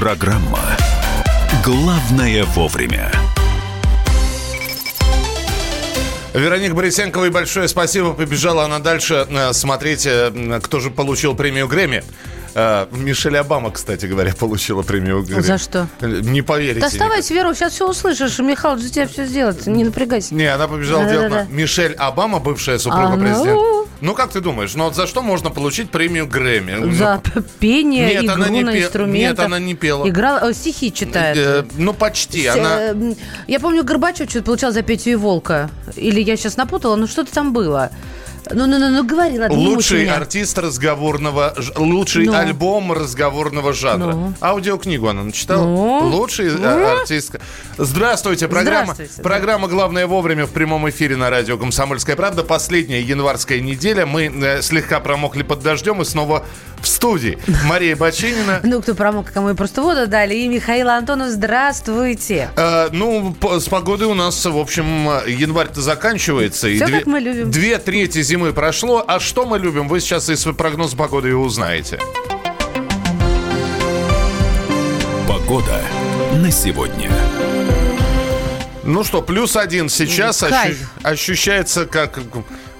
Программа «Главное вовремя». Вероника Борисенкова, большое спасибо. Побежала она дальше э, смотреть, э, кто же получил премию Грэмми. Э, Мишель Обама, кстати говоря, получила премию Грэмми. За что? Не поверите. Да оставайся, Веру, сейчас все услышишь. Михаил за тебя все сделает. Не напрягайся. Не, она побежала Да-да-да. делать... на- Мишель Обама, бывшая супруга А, ну. президента. Ну, как ты думаешь, ну вот за что можно получить премию Грэмми? За п- пение, Нет, игру она не на пе- инструментах. нет, она не пела. Играла, э, стихи читает. Э, ну, почти. С- Она... э, Я помню, Горбачев что-то получал за Петю и Волка. Или я сейчас напутала, но что-то там было. Ну, ну, ну, ну, говори, ладно, Лучший артист разговорного... ж- Лучший Ну. альбом разговорного жанра. Ну. Аудиокнигу она начитала. Ну. Лучший э, Ну. артист. Здравствуйте. Программа, Здравствуйте, да. программа «Главное вовремя» в прямом эфире на радио «Комсомольская правда». Последняя январская неделя. Мы э, слегка промокли под дождем и снова в студии. Мария Бачинина. Ну, кто промок, кому и просто воду дали. И Михаил Антонов, здравствуйте. Э, ну, по- с погодой у нас, в общем, э, январь-то заканчивается. и две, как мы любим. Две трети зимы прошло. А что мы любим, вы сейчас из прогноза погоды и узнаете. Погода на сегодня. Ну что, плюс один сейчас ощу- ощущается как,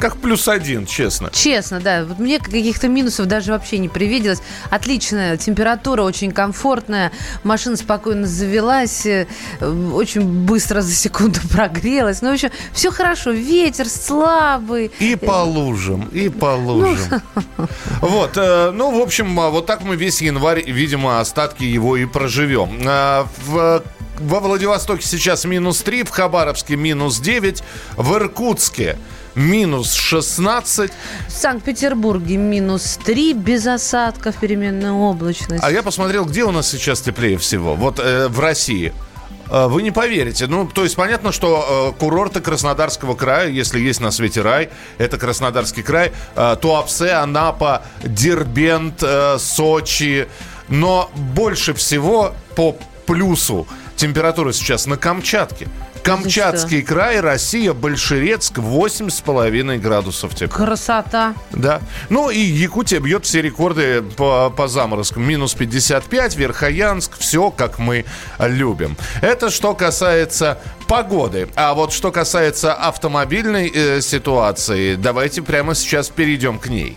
как плюс один, честно. Честно, да. Вот мне каких-то минусов даже вообще не привиделось. Отличная температура, очень комфортная. Машина спокойно завелась. э, Очень быстро за секунду прогрелась. Ну, в общем, все хорошо. Ветер слабый. И по лужам, и по лужам. Вот, э, ну, в общем, а, вот так мы весь январь, видимо, остатки его и проживем. А, в- Во Владивостоке сейчас минус 3, в Хабаровске минус 9, в Иркутске минус 16. В Санкт-Петербурге минус 3, без осадков, переменная облачность. А я посмотрел, где у нас сейчас теплее всего. Вот э, в России. Э, Вы не поверите. Ну, то есть понятно, что э, курорты Краснодарского края, если есть на свете рай, это Краснодарский край, э, Туапсе, Анапа, Дербент, э, Сочи. Но больше всего по плюсу температура сейчас на Камчатке. Камчатский край, Россия, Большерецк, 8,5 градусов тепла. Красота. Да. Ну и Якутия бьет все рекорды по, по заморозкам. Минус 55, Верхоянск, все как мы любим. Это что касается погоды. А вот что касается автомобильной э, ситуации, давайте прямо сейчас перейдем к ней.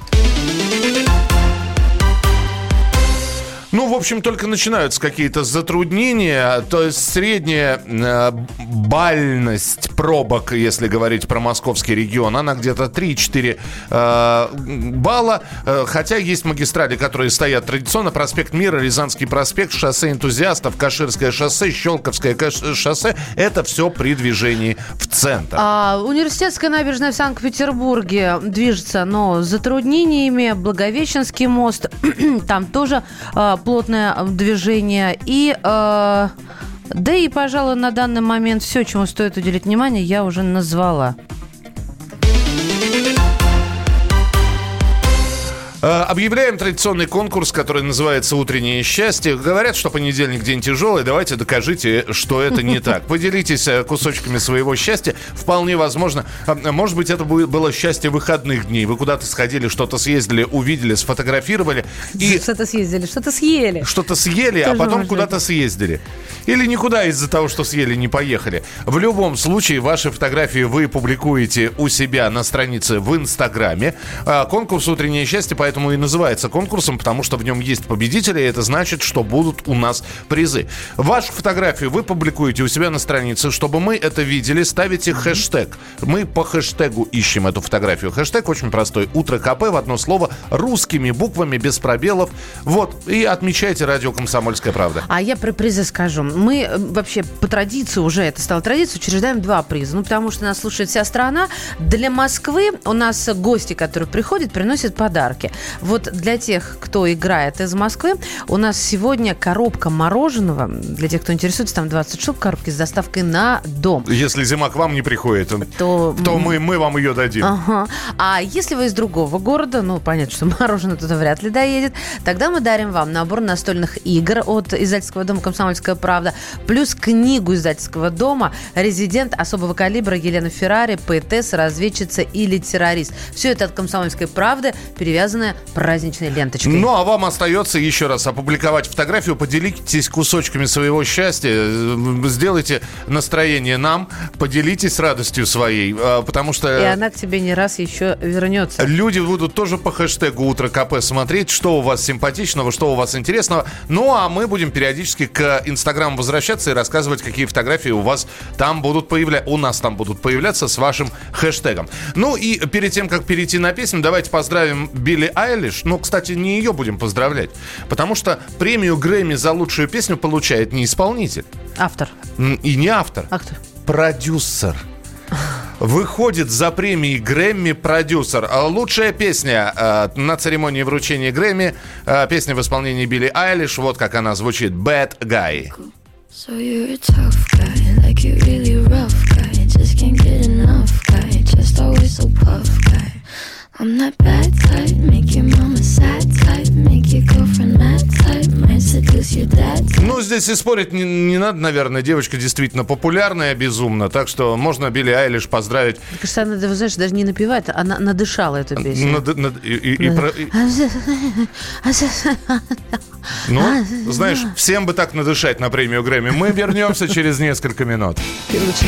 Общем, только начинаются какие-то затруднения. То есть средняя э, бальность пробок, если говорить про московский регион, она где-то 3-4 э, балла. Э, хотя есть магистрали, которые стоят традиционно. Проспект Мира, Рязанский проспект, шоссе энтузиастов, Каширское шоссе, Щелковское шоссе. Это все при движении в центр. А, университетская набережная в Санкт-Петербурге движется, но затруднениями. Благовещенский мост, там тоже а, плотное движение. И, а, да и, пожалуй, на данный момент все, чему стоит уделить внимание, я уже назвала. Объявляем традиционный конкурс, который называется «Утреннее счастье». Говорят, что понедельник день тяжелый. Давайте докажите, что это не так. Поделитесь э, кусочками своего счастья. Вполне возможно. э, Может быть, это было счастье выходных дней. Вы куда-то сходили, что-то съездили, увидели, сфотографировали. И Что-то съездили, что-то съели. что-то съели, а Тоже потом может куда-то съездили. Или никуда из-за того, что съели, не поехали. В любом случае, ваши фотографии вы публикуете у себя на странице в Инстаграме. А, Конкурс «Утреннее счастье» поэтому и называется конкурсом, потому что в нем есть победители, и это значит, что будут у нас призы. Вашу фотографию вы публикуете у себя на странице, чтобы мы это видели, ставите хэштег. Мы по хэштегу ищем эту фотографию. Хэштег очень простой. Утро КП в одно слово русскими буквами, без пробелов. Вот. И отмечайте радио «Комсомольская правда». А я про призы скажу. Мы э, вообще по традиции уже, это стало традицией, учреждаем два приза. Ну, потому что нас слушает вся страна. Для Москвы у нас гости, которые приходят, приносят подарки. Вот для тех, кто играет из Москвы, у нас сегодня коробка мороженого. Для тех, кто интересуется, там 20 штук коробки с доставкой на дом. Если зима к вам не приходит, То, то мы, мы вам ее дадим. Ага. А если вы из другого города, ну, понятно, что мороженое туда вряд ли доедет, тогда мы дарим вам набор настольных игр от издательского дома «Комсомольская правда», плюс книгу издательского дома «Резидент особого калибра» Елена Феррари, поэтесса, разведчица или террорист. Все это от «Комсомольской правды», перевязанное обязательно праздничной ленточкой. Ну, а вам остается еще раз опубликовать фотографию, поделитесь кусочками своего счастья, э, сделайте настроение нам, поделитесь радостью своей, а, потому что... И она к тебе не раз еще вернется. Люди будут тоже по хэштегу «Утро КП» смотреть, что у вас симпатичного, что у вас интересного. Ну, а мы будем периодически к Инстаграму возвращаться и рассказывать, какие фотографии у вас там будут появляться, у нас там будут появляться с вашим хэштегом. Ну, и перед тем, как перейти на песню, давайте поздравим Билли Айлиш. Ну, кстати, не ее будем поздравлять, потому что премию Грэмми за лучшую песню получает не исполнитель. Автор. И не автор. А кто? Продюсер. Выходит за премией Грэмми продюсер. А Лучшая песня э, на церемонии вручения Грэмми. Э, песня в исполнении Билли Айлиш. Вот как она звучит. Bad Guy. So you're a tough guy, like you really rough guy. Just can't get enough guy, just always so puff guy. I'm that bad type, make your mama sad type, make your girlfriend mad type, might seduce your dad type. Ну, здесь и спорить не, не надо, наверное. Девочка действительно популярная безумно. Так что можно Билли Айлиш поздравить. Мне кажется, она, ты знаешь, даже не напевает, она надышала эту песню. Над- над- и- и- и про- и- ну, знаешь, всем бы так надышать на премию Грэмми. Мы вернемся через несколько минут. Лучше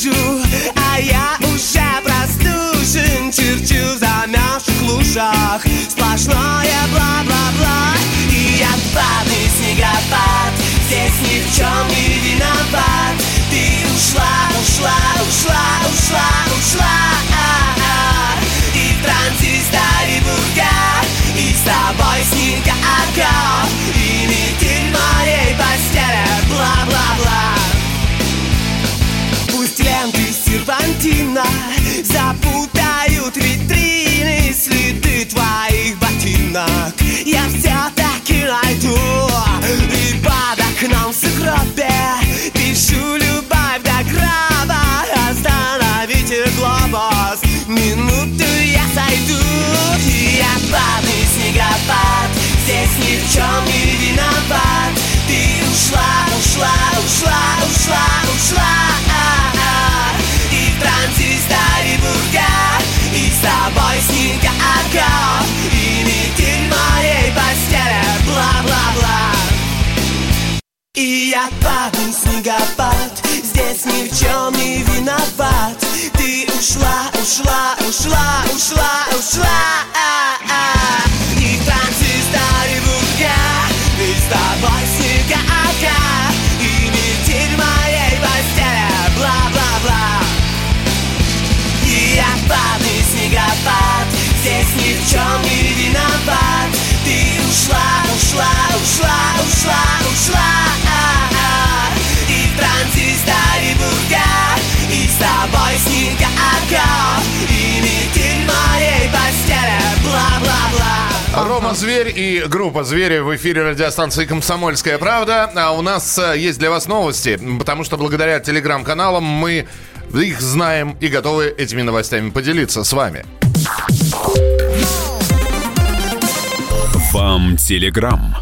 в тушу А я уже простужен Черчу в замерзших лужах. Сплошное бла-бла-бла И я падаю снегопад. Здесь ни в чем не виноват. Ты ушла, ушла, ушла, ушла, ушла И в транзисторе бурга И с тобой снега ока И метель моей постели Бла-бла-бла серпантина Запутают витрины Следы твоих ботинок. Я все-таки найду И под окном сугробе Пишу любовь до гроба Остановите глобус Минуту я сойду. Я падаю снегопад Здесь ни в чем не виноват. Ты ушла, ушла, ушла, ушла, ушла И метель моей постели Бла-бла-бла. И я падаю снегопад Здесь ни в чем не виноват. Ты ушла, ушла, ушла, ушла, ушла чем не виноват. Ты ушла, ушла, ушла, ушла, ушла. И в транзисторе бурга И с тобой снега ока И метель моей постели. Бла-бла-бла Рома Зверь и группа Звери в эфире радиостанции «Комсомольская правда». А у нас э, есть для вас новости, потому что благодаря телеграм-каналам мы их знаем и готовы этими новостями поделиться с вами. Вам телеграм.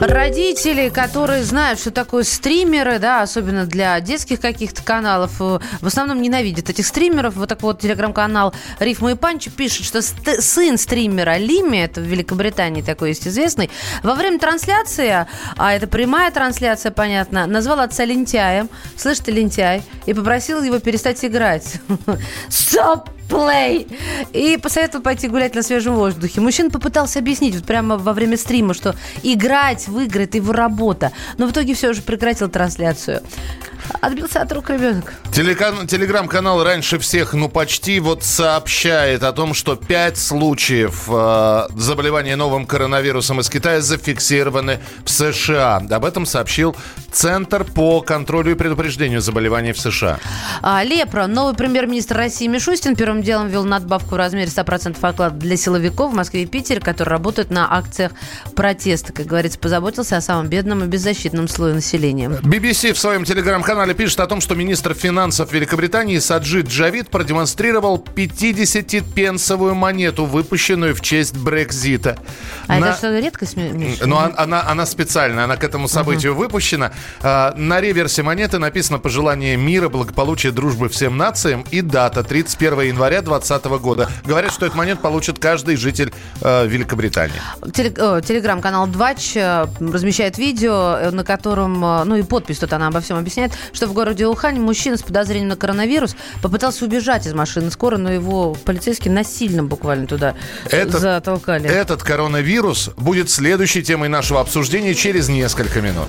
Родители, которые знают, что такое стримеры, да, особенно для детских каких-то каналов, э, в основном ненавидят этих стримеров. Вот так вот телеграм-канал Рифма и Панчо пишет, что ст- сын стримера Лими, это в Великобритании такой есть известный, во время трансляции, а это прямая трансляция, понятно, назвал отца лентяем, слышь ты лентяй, и попросил его перестать играть. Стоп! Play. И посоветовал пойти гулять на свежем воздухе. Мужчина попытался объяснить вот прямо во время стрима, что играть в игры – это его работа. Но в итоге все же прекратил трансляцию. Отбился от рук ребенок. Телекан- Телеграм-канал «Раньше всех», ну почти вот сообщает о том, что пять случаев э, заболевания новым коронавирусом из Китая зафиксированы в США. Об этом сообщил Центр по контролю и предупреждению заболеваний в США. А, Лепра. Новый премьер-министр России Мишустин первым делом ввел надбавку в размере 100% оклада для силовиков в Москве и Питере, которые работают на акциях протеста. Как говорится, позаботился о самом бедном и беззащитном слое населения. BBC в своем телеграм-канале пишет о том, что министр финансов Великобритании Саджид Джавид продемонстрировал 50-пенсовую монету, выпущенную в честь Брекзита. А На- это что, редкость? Ми- Миш? Ну, он- она, она специально, она к этому событию выпущена. А, на реверсе монеты написано пожелание мира, благополучия, дружбы всем нациям и дата 31 января 2020 года. Говорят, что эту монету получит каждый житель э, Великобритании. О, Телеграм-канал Двач э, размещает видео, э, на котором, э, ну и подпись тут она обо всем объясняет, что в городе Ухань мужчина с подозрением на коронавирус попытался убежать из машины скорой, но его полицейские насильно буквально туда Этот- затолкали. Этот коронавирус будет следующей темой нашего обсуждения через несколько минут.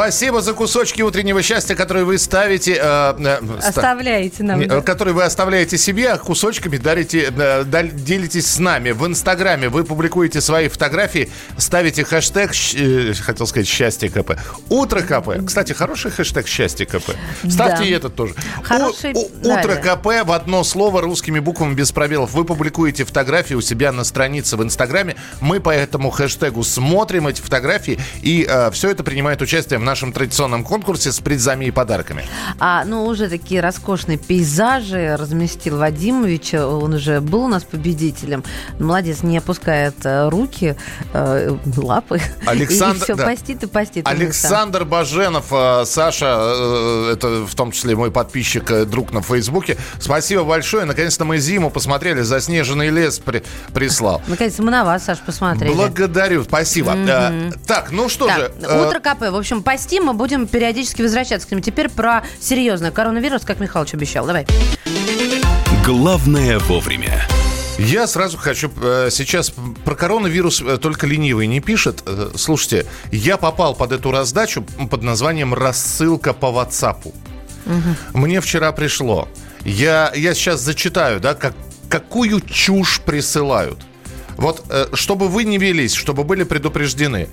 Спасибо за кусочки утреннего счастья, которые вы ставите... э, э, ста- Оставляете нам. Не, да. э, Которые вы оставляете себе, а кусочками дарите, э, делитесь с нами. В Инстаграме вы публикуете свои фотографии, ставите хэштег, э, хотел сказать, счастье КП. Утро КП. Кстати, хороший хэштег счастье КП. Ставьте Да. и этот тоже. Хороший- У- у- утро да. КП в одно слово русскими буквами без пробелов. Вы публикуете фотографии у себя на странице в Инстаграме. Мы по этому хэштегу смотрим эти фотографии, и все это принимает участие в нашем традиционном конкурсе с призами и подарками. А, ну, уже такие роскошные пейзажи разместил Вадимович. Он уже был у нас победителем. Молодец, не опускает э, руки, э, лапы. Александр- И все, да. постит и постит. Александр Баженов, э, Саша, э, это в том числе мой подписчик, э, друг на Фейсбуке. Спасибо большое. Наконец-то мы зиму посмотрели. Заснеженный лес при- прислал. Наконец-то мы на вас, Саш, посмотрели. Благодарю, спасибо. Э, Так, ну что Так, же. утро КП. В общем, пости, мы будем периодически возвращаться к ним. Теперь про серьезное. Коронавирус, как Михалыч обещал. Давай. Главное вовремя. Я сразу хочу э, сейчас про коронавирус э, только ленивый не пишет. Э, слушайте, я попал под эту раздачу под названием рассылка по WhatsApp. Мне вчера пришло. Я, я сейчас зачитаю, да, как, какую чушь присылают. Вот, чтобы вы не велись, чтобы были предупреждены.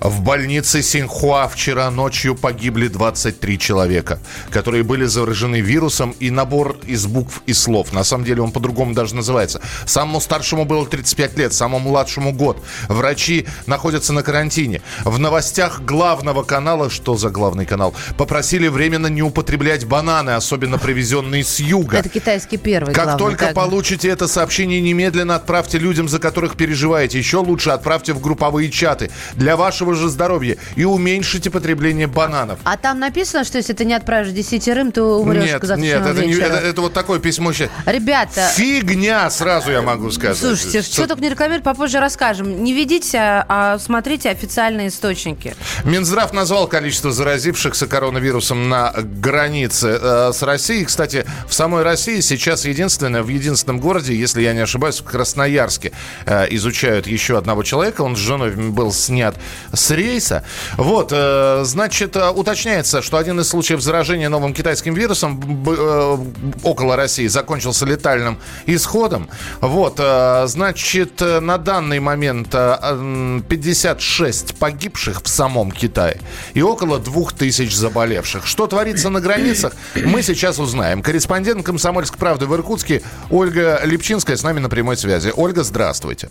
В больнице Синхуа вчера ночью погибли 23 человека, которые были заражены вирусом и набор из букв и слов. На самом деле он по-другому даже называется. Самому старшему было 35 лет, самому младшему год. Врачи находятся на карантине. В новостях главного канала, что за главный канал, попросили временно не употреблять бананы, особенно привезенные с юга. Это китайский первый. Как главный, только так. получите это сообщение, немедленно отправьте людям, за которых переживаете. Еще лучше отправьте в групповые чаты для вашего же здоровья и уменьшите потребление бананов. А там написано, что если ты не отправишь десятерым, то умрешь нет, к завтрашнему нет, это, не- это- это вот такое письмо. ща- Ребята, Фигня, сразу я могу сказать. слушайте, что только не рекламируют, попозже расскажем. Не ведите, а, а смотрите официальные источники. Минздрав назвал количество заразившихся коронавирусом на границе э, с Россией. Кстати, в самой России сейчас единственное, в единственном городе, если я не ошибаюсь, в Красноярске, э, изучают еще одного человека. Он с женой был снят с рейса. Вот, э, значит, э, уточняется, что один из случаев заражения новым китайским вирусом э, около России закончился летальным исходом. Вот, значит, на данный момент э, м, 56 погибших в самом Китае и около 2000 заболевших. Что творится на границах, мы сейчас узнаем. Корреспондент «Комсомольской правды» в Иркутске Ольга Липчинская с нами на прямой связи. Ольга, здравствуйте.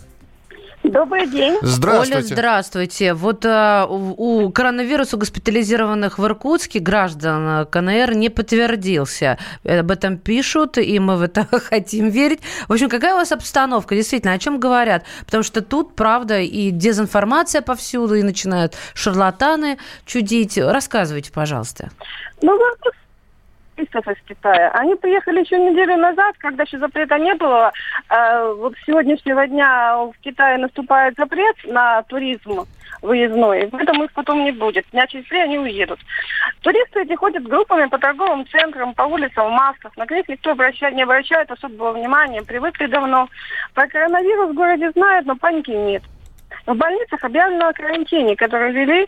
Добрый день. Здравствуйте. Оля, здравствуйте. Вот э, у у коронавируса госпитализированных в Иркутске граждан э, КНР не подтвердился. Об этом пишут, и мы в это хотим верить. В общем, какая у вас обстановка? Действительно, о чем говорят? Потому что тут, правда, и дезинформация повсюду, и начинают шарлатаны чудить. Рассказывайте, пожалуйста. Ну, вот туристов из Китая. Они приехали еще неделю назад, когда еще запрета не было. Э, вот с сегодняшнего дня в Китае наступает запрет на туризм выездной, поэтому их потом не будет. Дня через три они уедут. Туристы эти ходят группами по торговым центрам, по улицам в масках. На них никто обращает, не обращает особого внимания, привыкли давно. Про коронавирус в городе знают, но паники нет. В больницах объявлено о карантине, который ввели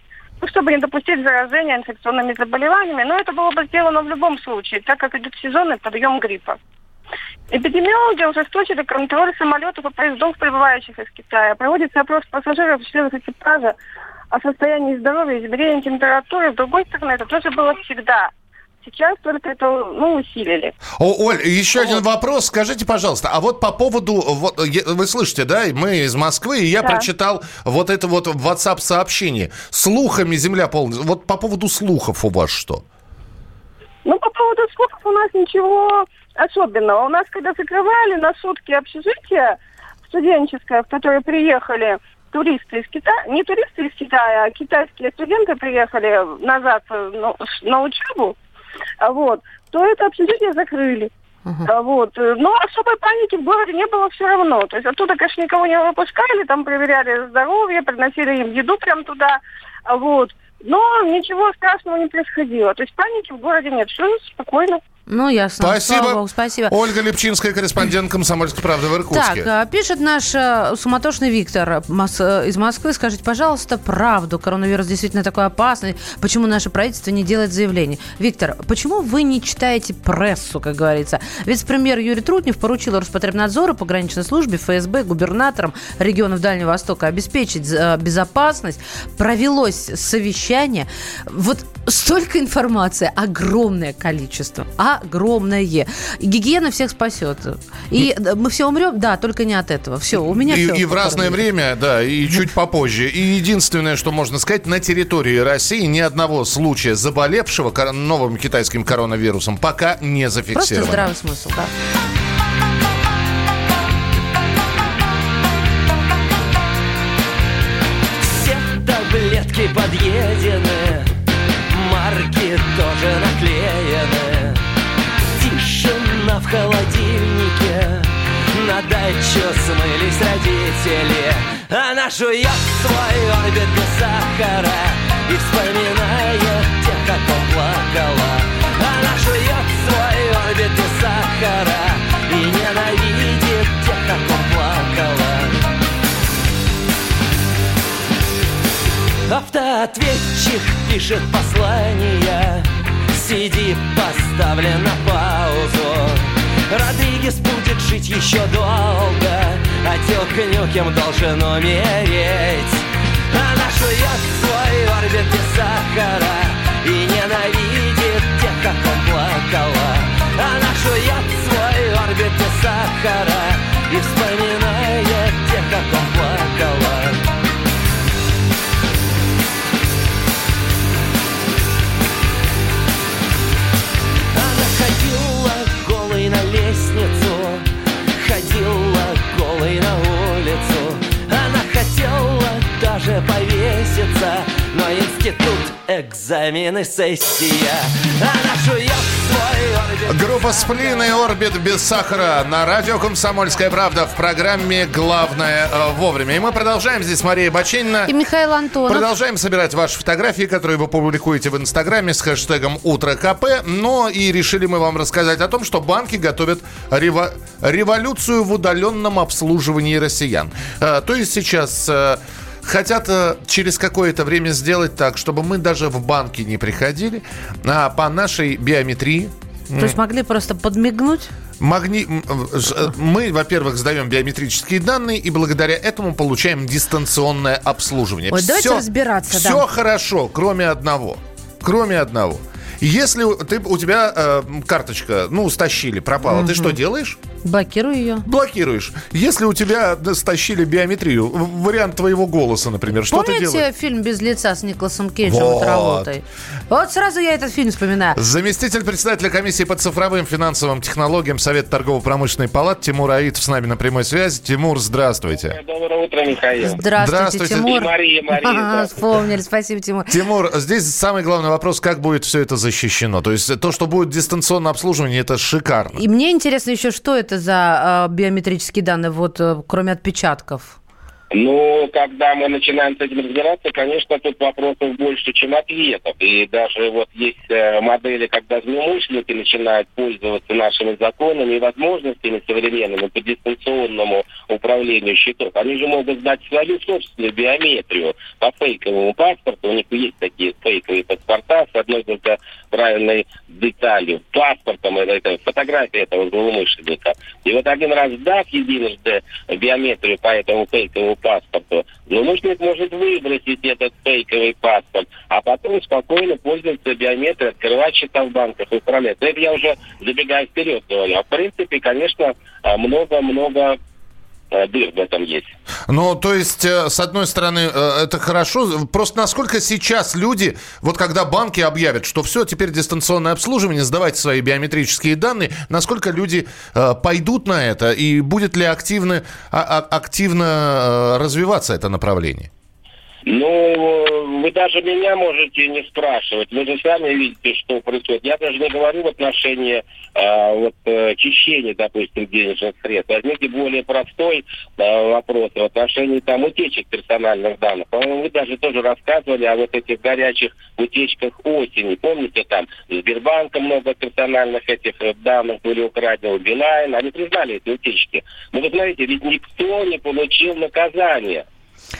чтобы не допустить заражения инфекционными заболеваниями, но это было бы сделано в любом случае, так как идет сезонный подъем гриппа. Эпидемиологи ужесточили контроль самолетов и поездов, прибывающих из Китая. Проводится опрос пассажиров членов экипажа о состоянии здоровья, измерении температуры. С другой стороны, это тоже было всегда. Сейчас только это ну, усилили. О, Оль, еще один вопрос. Скажите, пожалуйста, а вот по поводу, вот, вы слышите, да, мы из Москвы, и я Да. прочитал вот это вот в WhatsApp сообщение. Слухами земля полная. Вот по поводу слухов у вас что? Ну, по поводу слухов у нас ничего особенного. У нас, когда закрывали на сутки общежитие студенческое, в которое приехали туристы из Китая, не туристы из Китая, а китайские студенты приехали назад э, ну, на учебу, вот, то это общежитие закрыли. А Вот. э, Но особой паники в городе не было все равно. То есть оттуда, конечно, никого не выпускали, там проверяли здоровье, приносили им еду прям туда. А Вот. Но ничего страшного не происходило. То есть паники в городе нет. Все спокойно. Ну, ясно. Спасибо. Слава богу, спасибо. Ольга Липчинская, корреспондент «Комсомольской правды» в Иркутске. Так, а, пишет наш э, суматошный Виктор э, из Москвы. Скажите, пожалуйста, правду. Коронавирус действительно такой опасный. Почему наше правительство не делает заявлений? Виктор, почему вы не читаете прессу, как говорится? Вице-премьер Юрий Трутнев поручил Роспотребнадзору, пограничной службе, ФСБ, губернаторам регионов Дальнего Востока обеспечить э, безопасность. Провелось совещание. Вот столько информации, огромное количество. Огромное. Гигиена всех спасет. И э, мы все умрем? Да, только не от этого. Все, у меня И, все. и в разное время, да, и чуть попозже. И единственное, что можно сказать, на территории России ни одного случая заболевшего новым китайским коронавирусом пока не Просто зафиксировано. здравый смысл, да. Все таблетки подъедены, марки тоже наклеены. Тишина в холодильнике, на дачу смылись родители. Она жует свой орбит без сахара и вспоминает тех, как он плакала. Она жует свой орбит без сахара и ненавидит тех, как он Автоответчик пишет послание. CD поставлен на паузу. Родригес будет жить еще долго. А Тёлка Нюкем должен умереть. Она жует свой орбит без сахара. И ненавидит тех, как он плакала. Она жует свой орбит без сахара. И вспоминает тех, как он плакала повеситься, но институт, экзамены, сессия. Она жует свой орбит. Группа «Сплин» и «Орбит» без сахара на радио «Комсомольская правда» в программе «Главное э, вовремя». И мы продолжаем. Здесь Мария Баченина. И Михаил Антонов. Продолжаем собирать ваши фотографии, которые вы публикуете в Инстаграме с хэштегом «Утро КП». Но и решили мы вам рассказать о том, что банки готовят рево- революцию в удаленном обслуживании россиян. Э, То есть сейчас... э, хотят э, через какое-то время сделать так, чтобы мы даже в банки не приходили, а по нашей биометрии То есть могли просто подмигнуть? Магни... ж- э, Мы, во-первых, сдаем биометрические данные и благодаря этому получаем дистанционное обслуживание. Ой, давайте Всё- разбираться, Все да. хорошо, кроме одного. Кроме одного. Если ты, у тебя э, карточка, ну, стащили, пропала, ты что делаешь? Блокирую ее. Блокируешь. Если у тебя стащили биометрию, вариант твоего голоса, например, что ты Помните делаешь? фильм «Без лица» с Николасом Кейджем Вот. и Траволтой? Вот сразу я этот фильм вспоминаю. Заместитель председателя комиссии по цифровым финансовым технологиям Совет торгово-промышленной палаты Тимур Аитов с нами на прямой связи. Тимур, здравствуйте. Доброе утро, Михаил. Здравствуйте, Здравствуйте. Тимур. И Мария, Мария, Ага. Вспомнили, спасибо, Тимур. Тимур, здесь самый главный вопрос, как будет все это защищено? То есть то, что будет дистанционное обслуживание, это шикарно. И мне интересно еще, что это за э, биометрические данные, вот э, кроме отпечатков? Ну, когда мы начинаем с этим разбираться, конечно, тут вопросов больше, чем ответов. И даже вот есть э, модели, когда злоумышленники начинают пользоваться нашими законами и возможностями современными по дистанционному управлению счетов. Они же могут сдать свою собственную биометрию по фейковому паспорту. У них есть такие фейковые паспорта с одной только правильной деталью. Паспортом, это, это фотография этого злоумышленника. И вот один раз сдав единожды биометрию по этому фейковому паспорту, злоумышленник может выбросить этот фейковый паспорт, а потом спокойно пользоваться биометрией, открывать счета в банках и управлять. Это я уже забегая вперед говорю. А в принципе, конечно, а, много-много дыр в этом есть. Ну, то есть, э, с одной стороны, э, это хорошо. Просто насколько сейчас люди, вот когда банки объявят, что все, теперь дистанционное обслуживание, сдавайте свои биометрические данные, насколько люди э, пойдут на это и будет ли активно, а- а- активно э, развиваться это направление? Ну, вы даже меня можете не спрашивать. Вы же сами видите, что происходит. Я даже не говорю в отношении а, вот э, допустим, денежных средств. Возьмите более простой а, вопрос в отношении там утечек персональных данных. По-моему, вы даже тоже рассказывали о вот этих горячих утечках осени. Помните, там Сбербанка много персональных этих э, данных были украдены, Билайн. Они признали эти утечки. Но вы знаете, ведь никто не получил наказание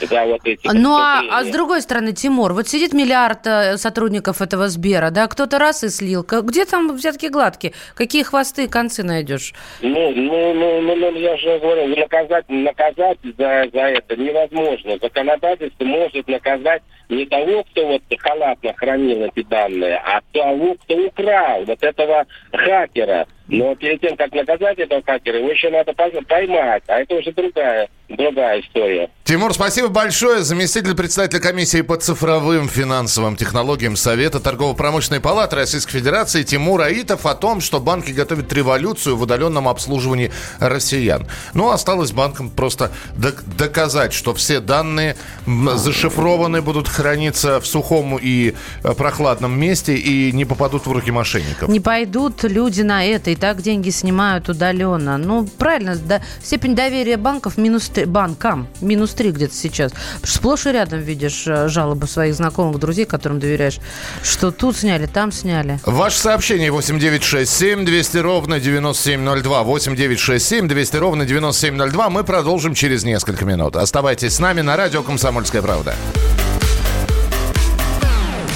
за вот эти Ну, а, а с другой стороны, Тимур, вот сидит миллиард э, сотрудников этого Сбера, да, кто-то раз и слил. Где там взятки гладкие? Какие хвосты и концы найдешь? Ну, ну, ну, ну, ну, я же говорю, наказать, наказать за, за это невозможно. Законодательство может наказать не того, кто вот халатно хранил эти данные, а того, кто украл вот этого хакера. Но перед тем, как наказать этого хакера, его еще надо поймать. А это уже другая, другая история. Тимур, спасибо большое. Заместитель председателя комиссии по цифровым финансовым технологиям Совета торгово-промышленной палаты Российской Федерации Тимур Аитов о том, что банки готовят революцию в удаленном обслуживании россиян. Ну, осталось банкам просто док- доказать, что все данные зашифрованы, будут храниться в сухом и э, прохладном месте и не попадут в руки мошенников. Не пойдут люди на это, и так деньги снимают удаленно. Ну, правильно, да, степень доверия банков минус три, банкам минус три где-то сейчас. Сплошь и рядом видишь э, жалобы своих знакомых, друзей, которым доверяешь, что тут сняли, там сняли. Ваше сообщение 8967 200 ровно 9702. 8967 200 ровно 9702. Мы продолжим через несколько минут. Оставайтесь с нами на радио «Комсомольская правда».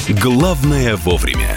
Главное вовремя.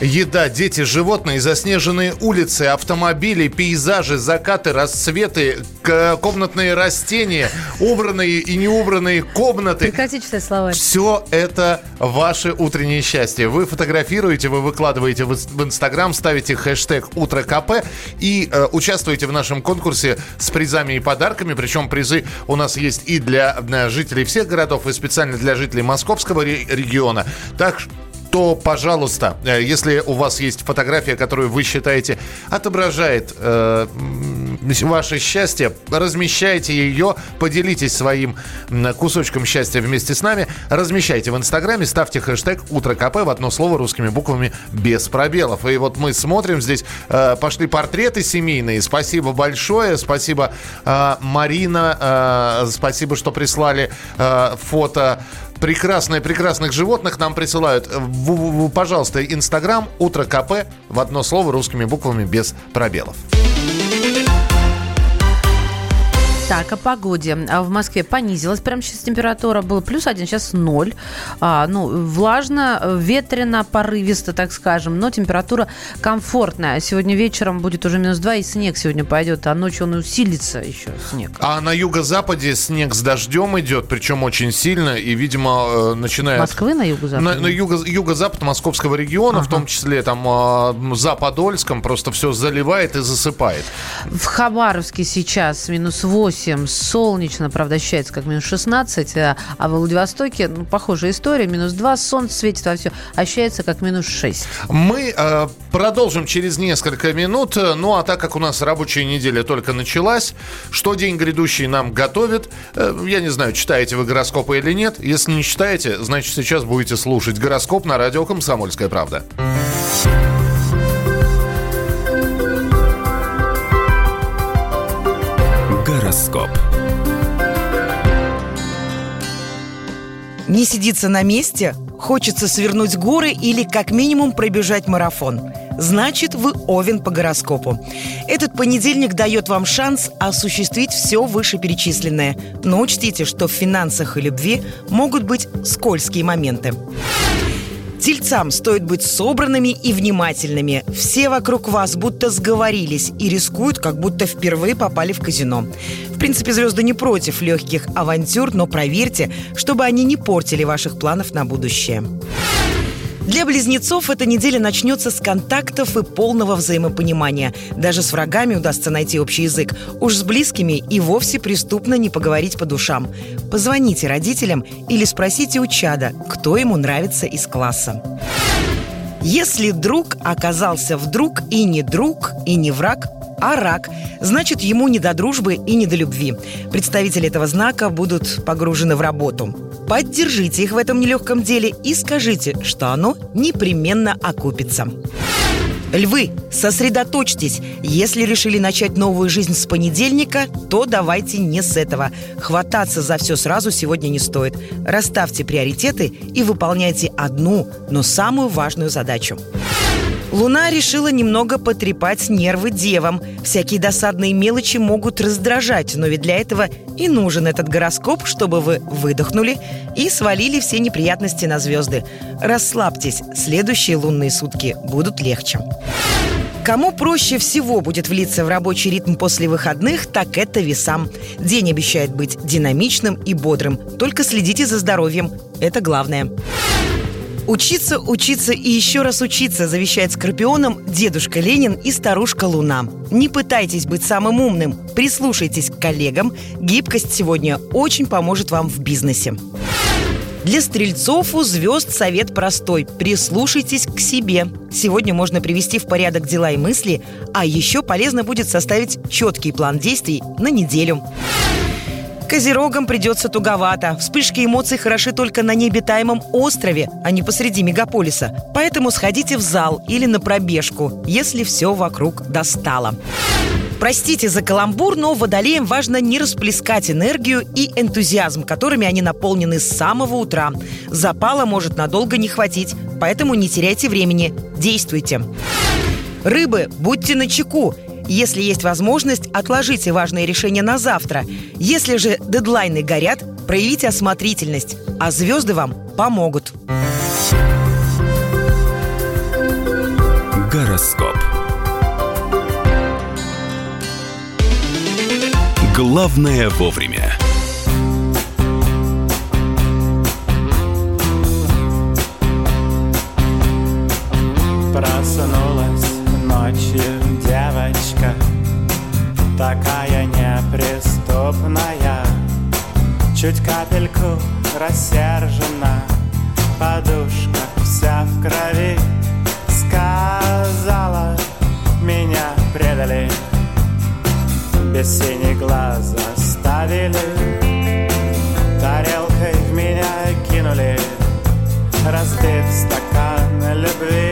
Еда, дети, животные, заснеженные улицы, автомобили, пейзажи, закаты, расцветы, комнатные растения, убранные и неубранные комнаты. Прекрати читать словарь. Все это ваше утреннее счастье. Вы фотографируете, вы выкладываете в Инстаграм, ставите хэштег «Утро КП» и э, участвуете в нашем конкурсе с призами и подарками. Причем призы у нас есть и для э, жителей всех городов, и специально для жителей московского ре- региона. Так, то, пожалуйста, э, если у вас есть фотография, которую вы считаете отображает э, ваше счастье, размещайте ее, поделитесь своим кусочком счастья вместе с нами, размещайте в Инстаграме, ставьте хэштег «Утро КП» в одно слово русскими буквами без пробелов. И вот мы смотрим здесь, э, пошли портреты семейные. Спасибо большое, спасибо э, Марина, э, спасибо, что прислали э, фото прекрасные, прекрасных животных нам присылают. В- в- Пожалуйста, Инстаграм, Утро КП, в одно слово русскими буквами без пробелов. Так, о погоде. А В Москве понизилась прямо сейчас температура. Было плюс один, сейчас ноль. А, ну, влажно, ветрено, порывисто, так скажем, но температура комфортная. Сегодня вечером будет уже минус два, и снег сегодня пойдет, а ночью он усилится еще, снег. А на юго-западе снег с дождем идет, причем очень сильно, и, видимо, э, начиная... Москвы на юго-западе? На, на юго, юго-запад московского региона, в Ага. том числе там а, за Подольском, просто все заливает и засыпает. В Хабаровске сейчас минус 8, солнечно, правда, ощущается как минус 16, а а в Владивостоке, ну, похожая история, минус 2, солнце светит во все, ощущается как минус 6. Мы э, продолжим через несколько минут. Ну, а так как у нас рабочая неделя только началась, что день грядущий нам готовит, э, я не знаю, читаете вы гороскопы или нет. Если не читаете, значит, сейчас будете слушать гороскоп на радио «Комсомольская правда». Гороскоп. Не сидится на месте, хочется свернуть горы или как минимум пробежать марафон. Значит, вы овен по гороскопу. Этот понедельник дает вам шанс осуществить все вышеперечисленное. Но учтите, что в финансах и любви могут быть скользкие моменты. Тельцам стоит быть собранными и внимательными. Все вокруг вас будто сговорились и рискуют, как будто впервые попали в казино. В принципе, звезды не против легких авантюр, но проверьте, чтобы они не портили ваших планов на будущее. Для близнецов эта неделя начнется с контактов и полного взаимопонимания. Даже с врагами удастся найти общий язык. Уж с близкими и вовсе преступно не поговорить по душам. Позвоните родителям или спросите у чада, кто ему нравится из класса. Если друг оказался вдруг и не друг, и не враг, а рак, значит, ему не до дружбы и не до любви. Представители этого знака будут погружены в работу. Поддержите их в этом нелегком деле и скажите, что оно непременно окупится. Львы, сосредоточьтесь. Если решили начать новую жизнь с понедельника, то давайте не с этого. Хвататься за все сразу сегодня не стоит. Расставьте приоритеты и выполняйте одну, но самую важную задачу. Луна решила немного потрепать нервы девам. Всякие досадные мелочи могут раздражать, но ведь для этого и нужен этот гороскоп, чтобы вы выдохнули и свалили все неприятности на звезды. Расслабьтесь, следующие лунные сутки будут легче. Кому проще всего будет влиться в рабочий ритм после выходных, так это весам. День обещает быть динамичным и бодрым. Только следите за здоровьем. Это главное. Учиться, учиться и еще раз учиться, завещает Скорпионам дедушка Ленин и старушка Луна. Не пытайтесь быть самым умным, прислушайтесь к коллегам. Гибкость сегодня очень поможет вам в бизнесе. Для стрельцов у звезд совет простой. Прислушайтесь к себе. Сегодня можно привести в порядок дела и мысли, а еще полезно будет составить четкий план действий на неделю. Козерогам придется туговато. Вспышки эмоций хороши только на необитаемом острове, а не посреди мегаполиса. Поэтому сходите в зал или на пробежку, если все вокруг достало. Простите за каламбур, но водолеям важно не расплескать энергию и энтузиазм, которыми они наполнены с самого утра. Запала может надолго не хватить, поэтому не теряйте времени, действуйте. Рыбы, будьте начеку. Если есть возможность, отложите важные решения на завтра. Если же дедлайны горят, проявите осмотрительность, а звезды вам помогут. Гороскоп. Главное вовремя. Чуть капельку рассержена Подушка вся в крови. Сказала, меня предали Без синих глаз оставили. Тарелкой в меня кинули. Разбит стакан любви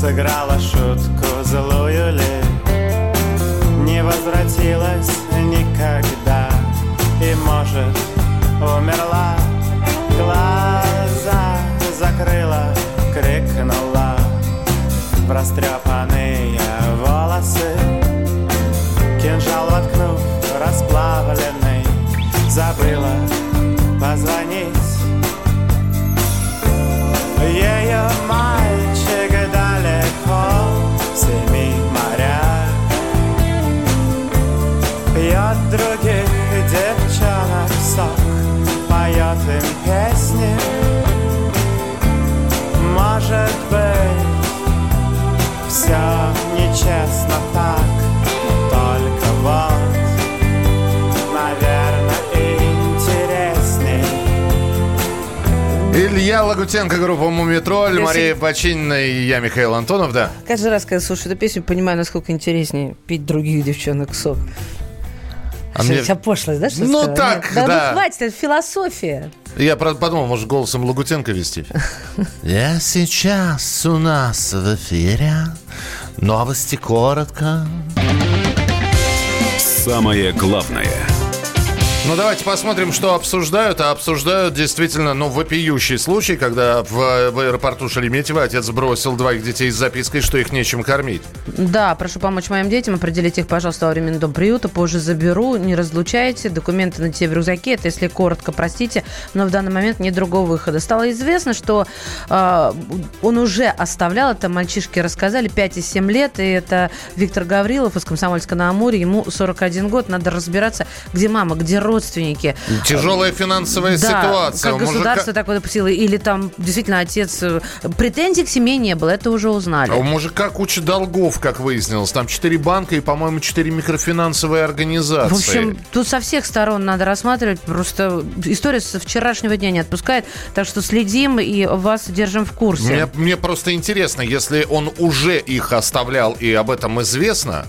Сыграла шутку злую ли? Не возвратилась никогда И, может, умерла. Глаза закрыла, крикнула. В растрепанные волосы. Кинжал воткнув, расплавленный. Забыла позвонить Лагутенко, группа «Мумитроль», Если- Мария Бочинина и я, Михаил Антонов, да. Каждый раз, когда слушаю эту песню, понимаю, насколько интереснее пить других девчонок сок. А Что, мне- Вся пошлость, да? что Ну, сказала? так, да. да. ну хватит, это философия. Я правда подумал, может, голосом Лагутенко вести. Я сейчас у нас в эфире. Новости коротко. Самое главное – Ну, давайте посмотрим, что обсуждают. А обсуждают действительно, ну, вопиющий случай, когда в, в аэропорту Шереметьево отец бросил двоих детей с запиской, что их нечем кормить. Да, прошу помочь моим детям, определить их, пожалуйста, во временный дом приюта, позже заберу, не разлучайте, документы на детей в рюкзаке, это если коротко, простите, но в данный момент нет другого выхода. Стало известно, что э, он уже оставлял, это мальчишки рассказали, 5 и 7 лет, и это Виктор Гаврилов из Комсомольска на Амуре, ему 41 год, надо разбираться, где мама, где родственники. Тяжелая финансовая Да, ситуация. как У мужика- государство такое допустило, или там действительно отец... э, Претензий к семье не было, это уже узнали. А у мужика куча долгов, как выяснилось. Там четыре банка и, по-моему, четыре микрофинансовые организации. В общем, тут со всех сторон надо рассматривать. Просто история со вчерашнего дня не отпускает. Так что следим и вас держим в курсе. Мне, мне просто интересно, если он уже их оставлял и об этом известно,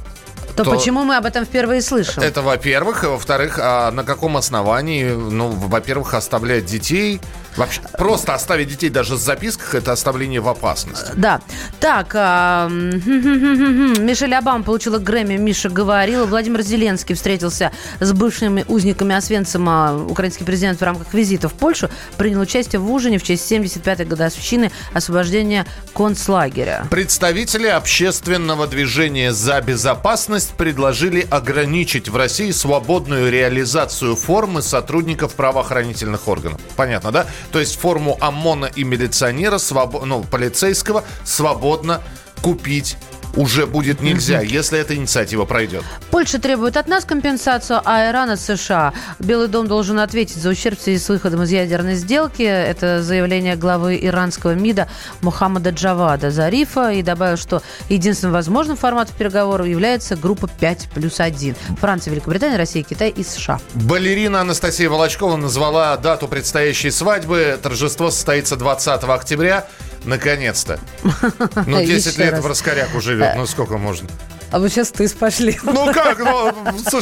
то, то- почему мы об этом впервые слышим? это во-первых. А Во-вторых, а на каком основании, ну, во-первых, оставлять детей? Вообще, просто оставить детей даже с записках, это оставление в опасности. Да. Так, а, Мишель Обама получила Грэмми, Миша говорила. Владимир Зеленский встретился с бывшими узниками Освенцима. Украинский президент в рамках визита в Польшу принял участие в ужине в честь 75-й годовщины освобождения концлагеря. Представители общественного движения «За безопасность» предложили ограничить в России свободную реализацию формы сотрудников правоохранительных органов. Понятно, да? То есть форму ОМОНа и милиционера, свобо- ну, полицейского, свободно купить уже будет нельзя, если эта инициатива пройдет. Польша требует от нас компенсацию, а Иран от США. Белый дом должен ответить за ущерб в связи с выходом из ядерной сделки. Это заявление главы иранского МИДа Мухаммада Джавада Зарифа. И добавил, что единственным возможным форматом переговоров является группа 5 плюс 1. Франция, Великобритания, Россия, Китай и США. Балерина Анастасия Волочкова назвала дату предстоящей свадьбы. Торжество состоится 20 октября. Наконец-то. Ну, 10 Еще лет раз. в раскоряку живет. Ну, сколько можно? А вот сейчас ты пошли. Ну как, ну,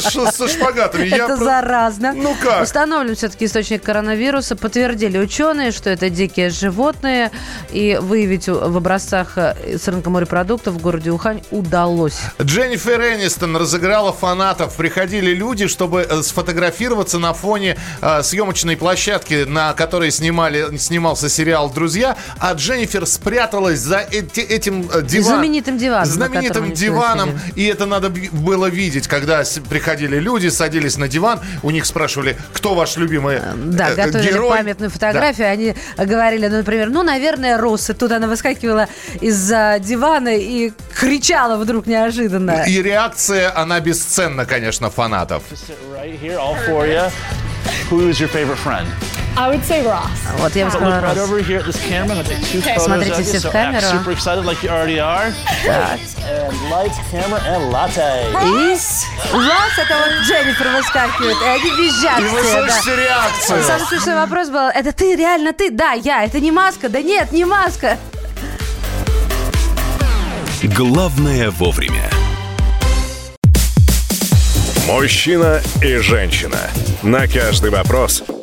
со, со шпагатами. Я Это про- заразно. Ну как? Установлен все-таки источник коронавируса. Подтвердили ученые, что это дикие животные. И выявить в образцах э, с рынка морепродуктов в городе Ухань удалось. Дженнифер Энистон разыграла фанатов. Приходили люди, чтобы э, сфотографироваться на фоне э, съемочной площадки, на которой снимали, снимался сериал «Друзья», а Дженнифер спряталась за эти- этим э, диваном. Знаменитым диваном, Знаменитым диваном. И это надо было видеть, когда приходили люди, садились на диван, у них спрашивали, кто ваш любимый Да, э, готовили герой. памятную фотографию. Они говорили, ну, например, ну, наверное, Росс. И тут она выскакивала из-за дивана и кричала вдруг неожиданно. И реакция, она бесценна, конечно, фанатов. Who is your favorite friend? I would say Ross. Вот я бы сказала, look right Росс. over here at this camera. I'm gonna take two photos Смотрите of you. все в камеру. super excited like you already are. And lights, camera, and latte. И Росс, это вот Дженнифер выскакивает, и они визжат И вы слышите реакцию. Самый смешной вопрос был, это ты, реально ты? Да, я, это не маска? Да нет, не маска. Главное вовремя. Мужчина и женщина. На каждый вопрос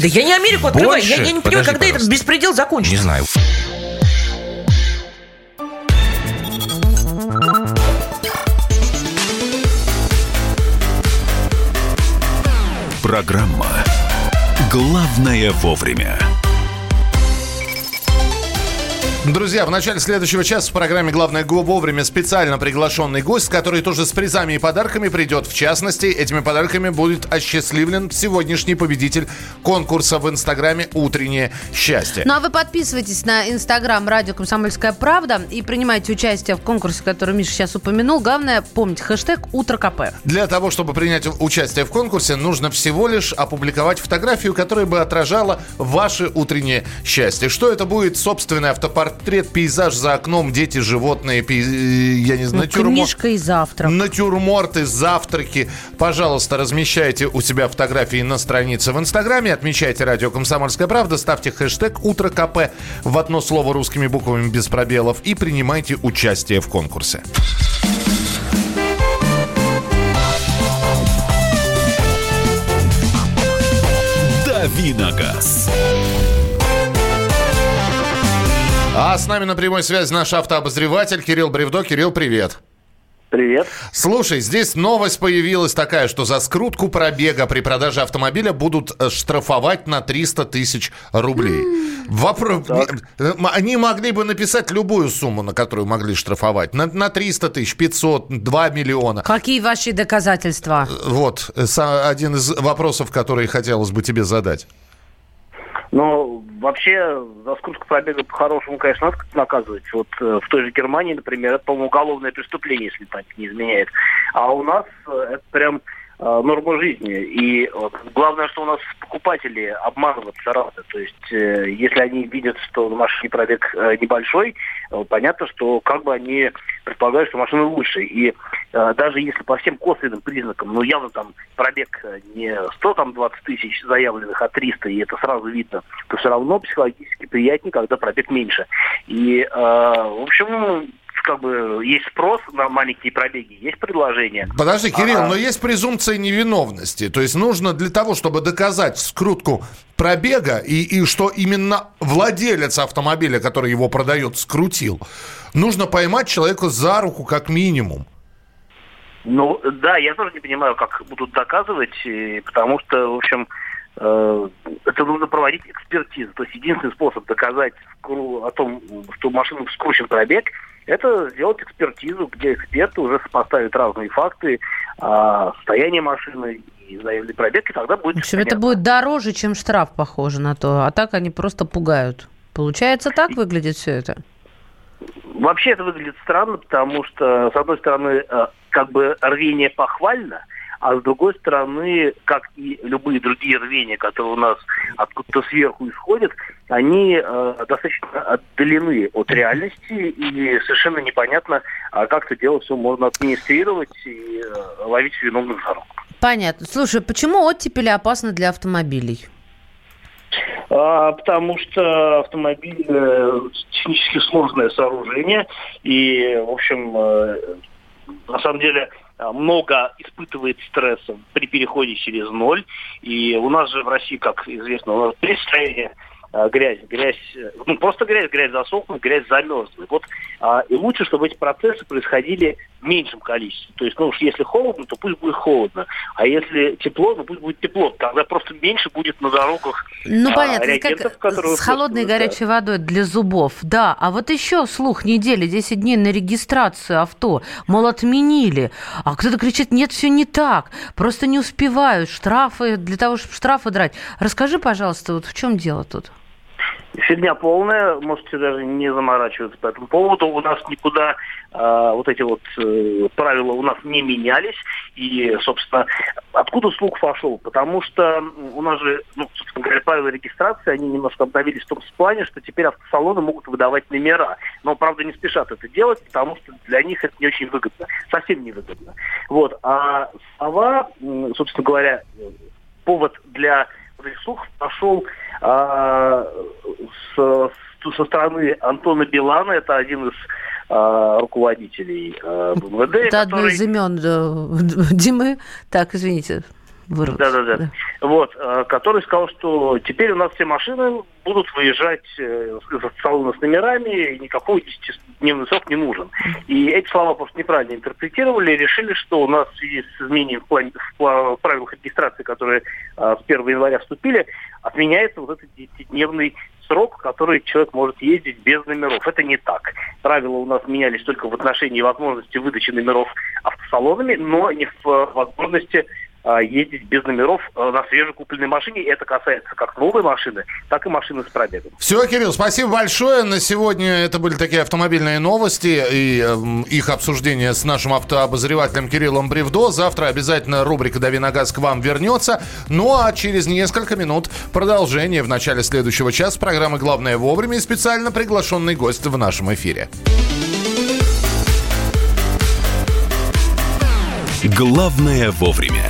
Да я не Америку открываю. Больше? Я, я не понимаю, Подожди, когда этот беспредел закончится. Не знаю. Программа «Главное вовремя». Друзья, в начале следующего часа в программе «Главное го» вовремя специально приглашенный гость, который тоже с призами и подарками придет. В частности, этими подарками будет осчастливлен сегодняшний победитель конкурса в Инстаграме «Утреннее счастье». Ну а вы подписывайтесь на инстаграм радио «Комсомольская правда» и принимайте участие в конкурсе, который Миша сейчас упомянул. Главное, помните хэштег «Утро КП». Для того, чтобы принять участие в конкурсе, нужно всего лишь опубликовать фотографию, которая бы отражала ваше утреннее счастье. Что это будет? Собственный автопортрет, пейзаж за окном, дети, животные, пей- э, я не знаю, натюрморт. Книжка и завтрак. Натюрморты, завтраки. Пожалуйста, размещайте у себя фотографии на странице в Инстаграме, отмечайте радио «Комсомольская правда», ставьте хэштег «Утро КП» в одно слово русскими буквами без пробелов и принимайте участие в конкурсе. Давиногаз. А с нами на прямой связи наш автообозреватель Кирилл Бревдо. Кирилл, привет. Привет. Слушай, здесь новость появилась такая, что за скрутку пробега при продаже автомобиля будут э, штрафовать на 300 тысяч рублей. Вопрос... э, Они могли бы написать любую сумму, на которую могли штрафовать. На, на 300 тысяч, 500, 2 миллиона. Какие ваши доказательства? Вот, э, один из вопросов, которые хотелось бы тебе задать. Но вообще за скрутку пробега по-хорошему, конечно, надо наказывать. Вот э, в той же Германии, например, это, по-моему, уголовное преступление, если память не изменяет. А у нас э, это прям э, норма жизни. И э, главное, что у нас покупатели обманываться рады. То есть, э, если они видят, что машине пробег небольшой, понятно, что как бы они предполагают, что машина лучше. И даже если по всем косвенным признакам, ну, явно там пробег не 100, там, 20 тысяч заявленных, а 300, и это сразу видно, то все равно психологически приятнее, когда пробег меньше. И, в общем, как бы есть спрос на маленькие пробеги, есть предложение. Подожди, Кирилл, А, но есть презумпция невиновности. То есть нужно для того, чтобы доказать скрутку пробега и, и что именно владелец автомобиля, который его продает, скрутил, нужно поймать человека за руку как минимум. Ну, да, я тоже не понимаю, как будут доказывать, потому что, в общем, э, это нужно проводить экспертизу. То есть единственный способ доказать о том, что у машины скручен пробег, это сделать экспертизу, где эксперты уже сопоставят разные факты, а, состояние машины и заявленный пробег, и тогда будет В общем, это будет дороже, чем штраф, похоже на то. А так они просто пугают. Получается, так выглядит все это? Вообще это выглядит странно, потому что, с одной стороны, э, как бы рвение похвально, а с другой стороны, как и любые другие рвения, которые у нас откуда-то сверху исходят, они э, достаточно отдалены от реальности и совершенно непонятно, а как это дело все можно администрировать и э, ловить виновных за руку. Понятно. Слушай, почему оттепели опасны для автомобилей? А, потому что автомобиль э, технически сложное сооружение и, в общем, э, на самом деле много испытывает стресса при переходе через ноль. И у нас же в России, как известно, у нас перестроение а, грязь, грязь, э, ну просто грязь, грязь засохнет, грязь замерзнет. Вот а, и лучше, чтобы эти процессы происходили в меньшем количестве. То есть, ну уж если холодно, то пусть будет холодно, а если тепло, ну пусть будет тепло. Тогда просто меньше будет на дорогах Ну а, понятно, как которые с холодной и просто, да. горячей водой для зубов. Да, а вот еще слух недели, 10 дней на регистрацию авто, мол, отменили. А кто-то кричит, нет, все не так, просто не успевают, штрафы, для того, чтобы штрафы драть. Расскажи, пожалуйста, вот в чем дело тут? Фигня полная, можете даже не заморачиваться по этому поводу. У нас никуда э, вот эти вот э, правила у нас не менялись. И, собственно, откуда слух пошел? Потому что у нас же, ну, собственно говоря, правила регистрации, они немножко обновились в том плане, что теперь автосалоны могут выдавать номера. Но, правда, не спешат это делать, потому что для них это не очень выгодно. Совсем не выгодно. Вот. А слова, собственно говоря, повод для слухов пошел а, с- со стороны Антона Билана, это один из а, руководителей а, МВД, Это одно который- из имен э, Димы. Так, извините, вырвалось. Да, да, да. Вот, э, который сказал, что теперь у нас все машины будут выезжать э, из салона с номерами, и никакой 10-дневный срок не нужен. И эти слова просто неправильно интерпретировали и решили, что у нас в связи с изменением в, плане, в правилах регистрации, которые э, с 1 января вступили, отменяется вот этот 10-дневный срок, который человек может ездить без номеров. Это не так. Правила у нас менялись только в отношении возможности выдачи номеров автосалонами, но не в возможности ездить без номеров э, на свежекупленной машине. Это касается как новой машины, так и машины с пробегом. Все, Кирилл, спасибо большое. На сегодня это были такие автомобильные новости и эм, их обсуждение с нашим автообозревателем Кириллом Бревдо. Завтра обязательно рубрика «Дави на газ» к вам вернется. Ну а через несколько минут продолжение в начале следующего часа программы «Главное вовремя» и специально приглашенный гость в нашем эфире. Главное вовремя.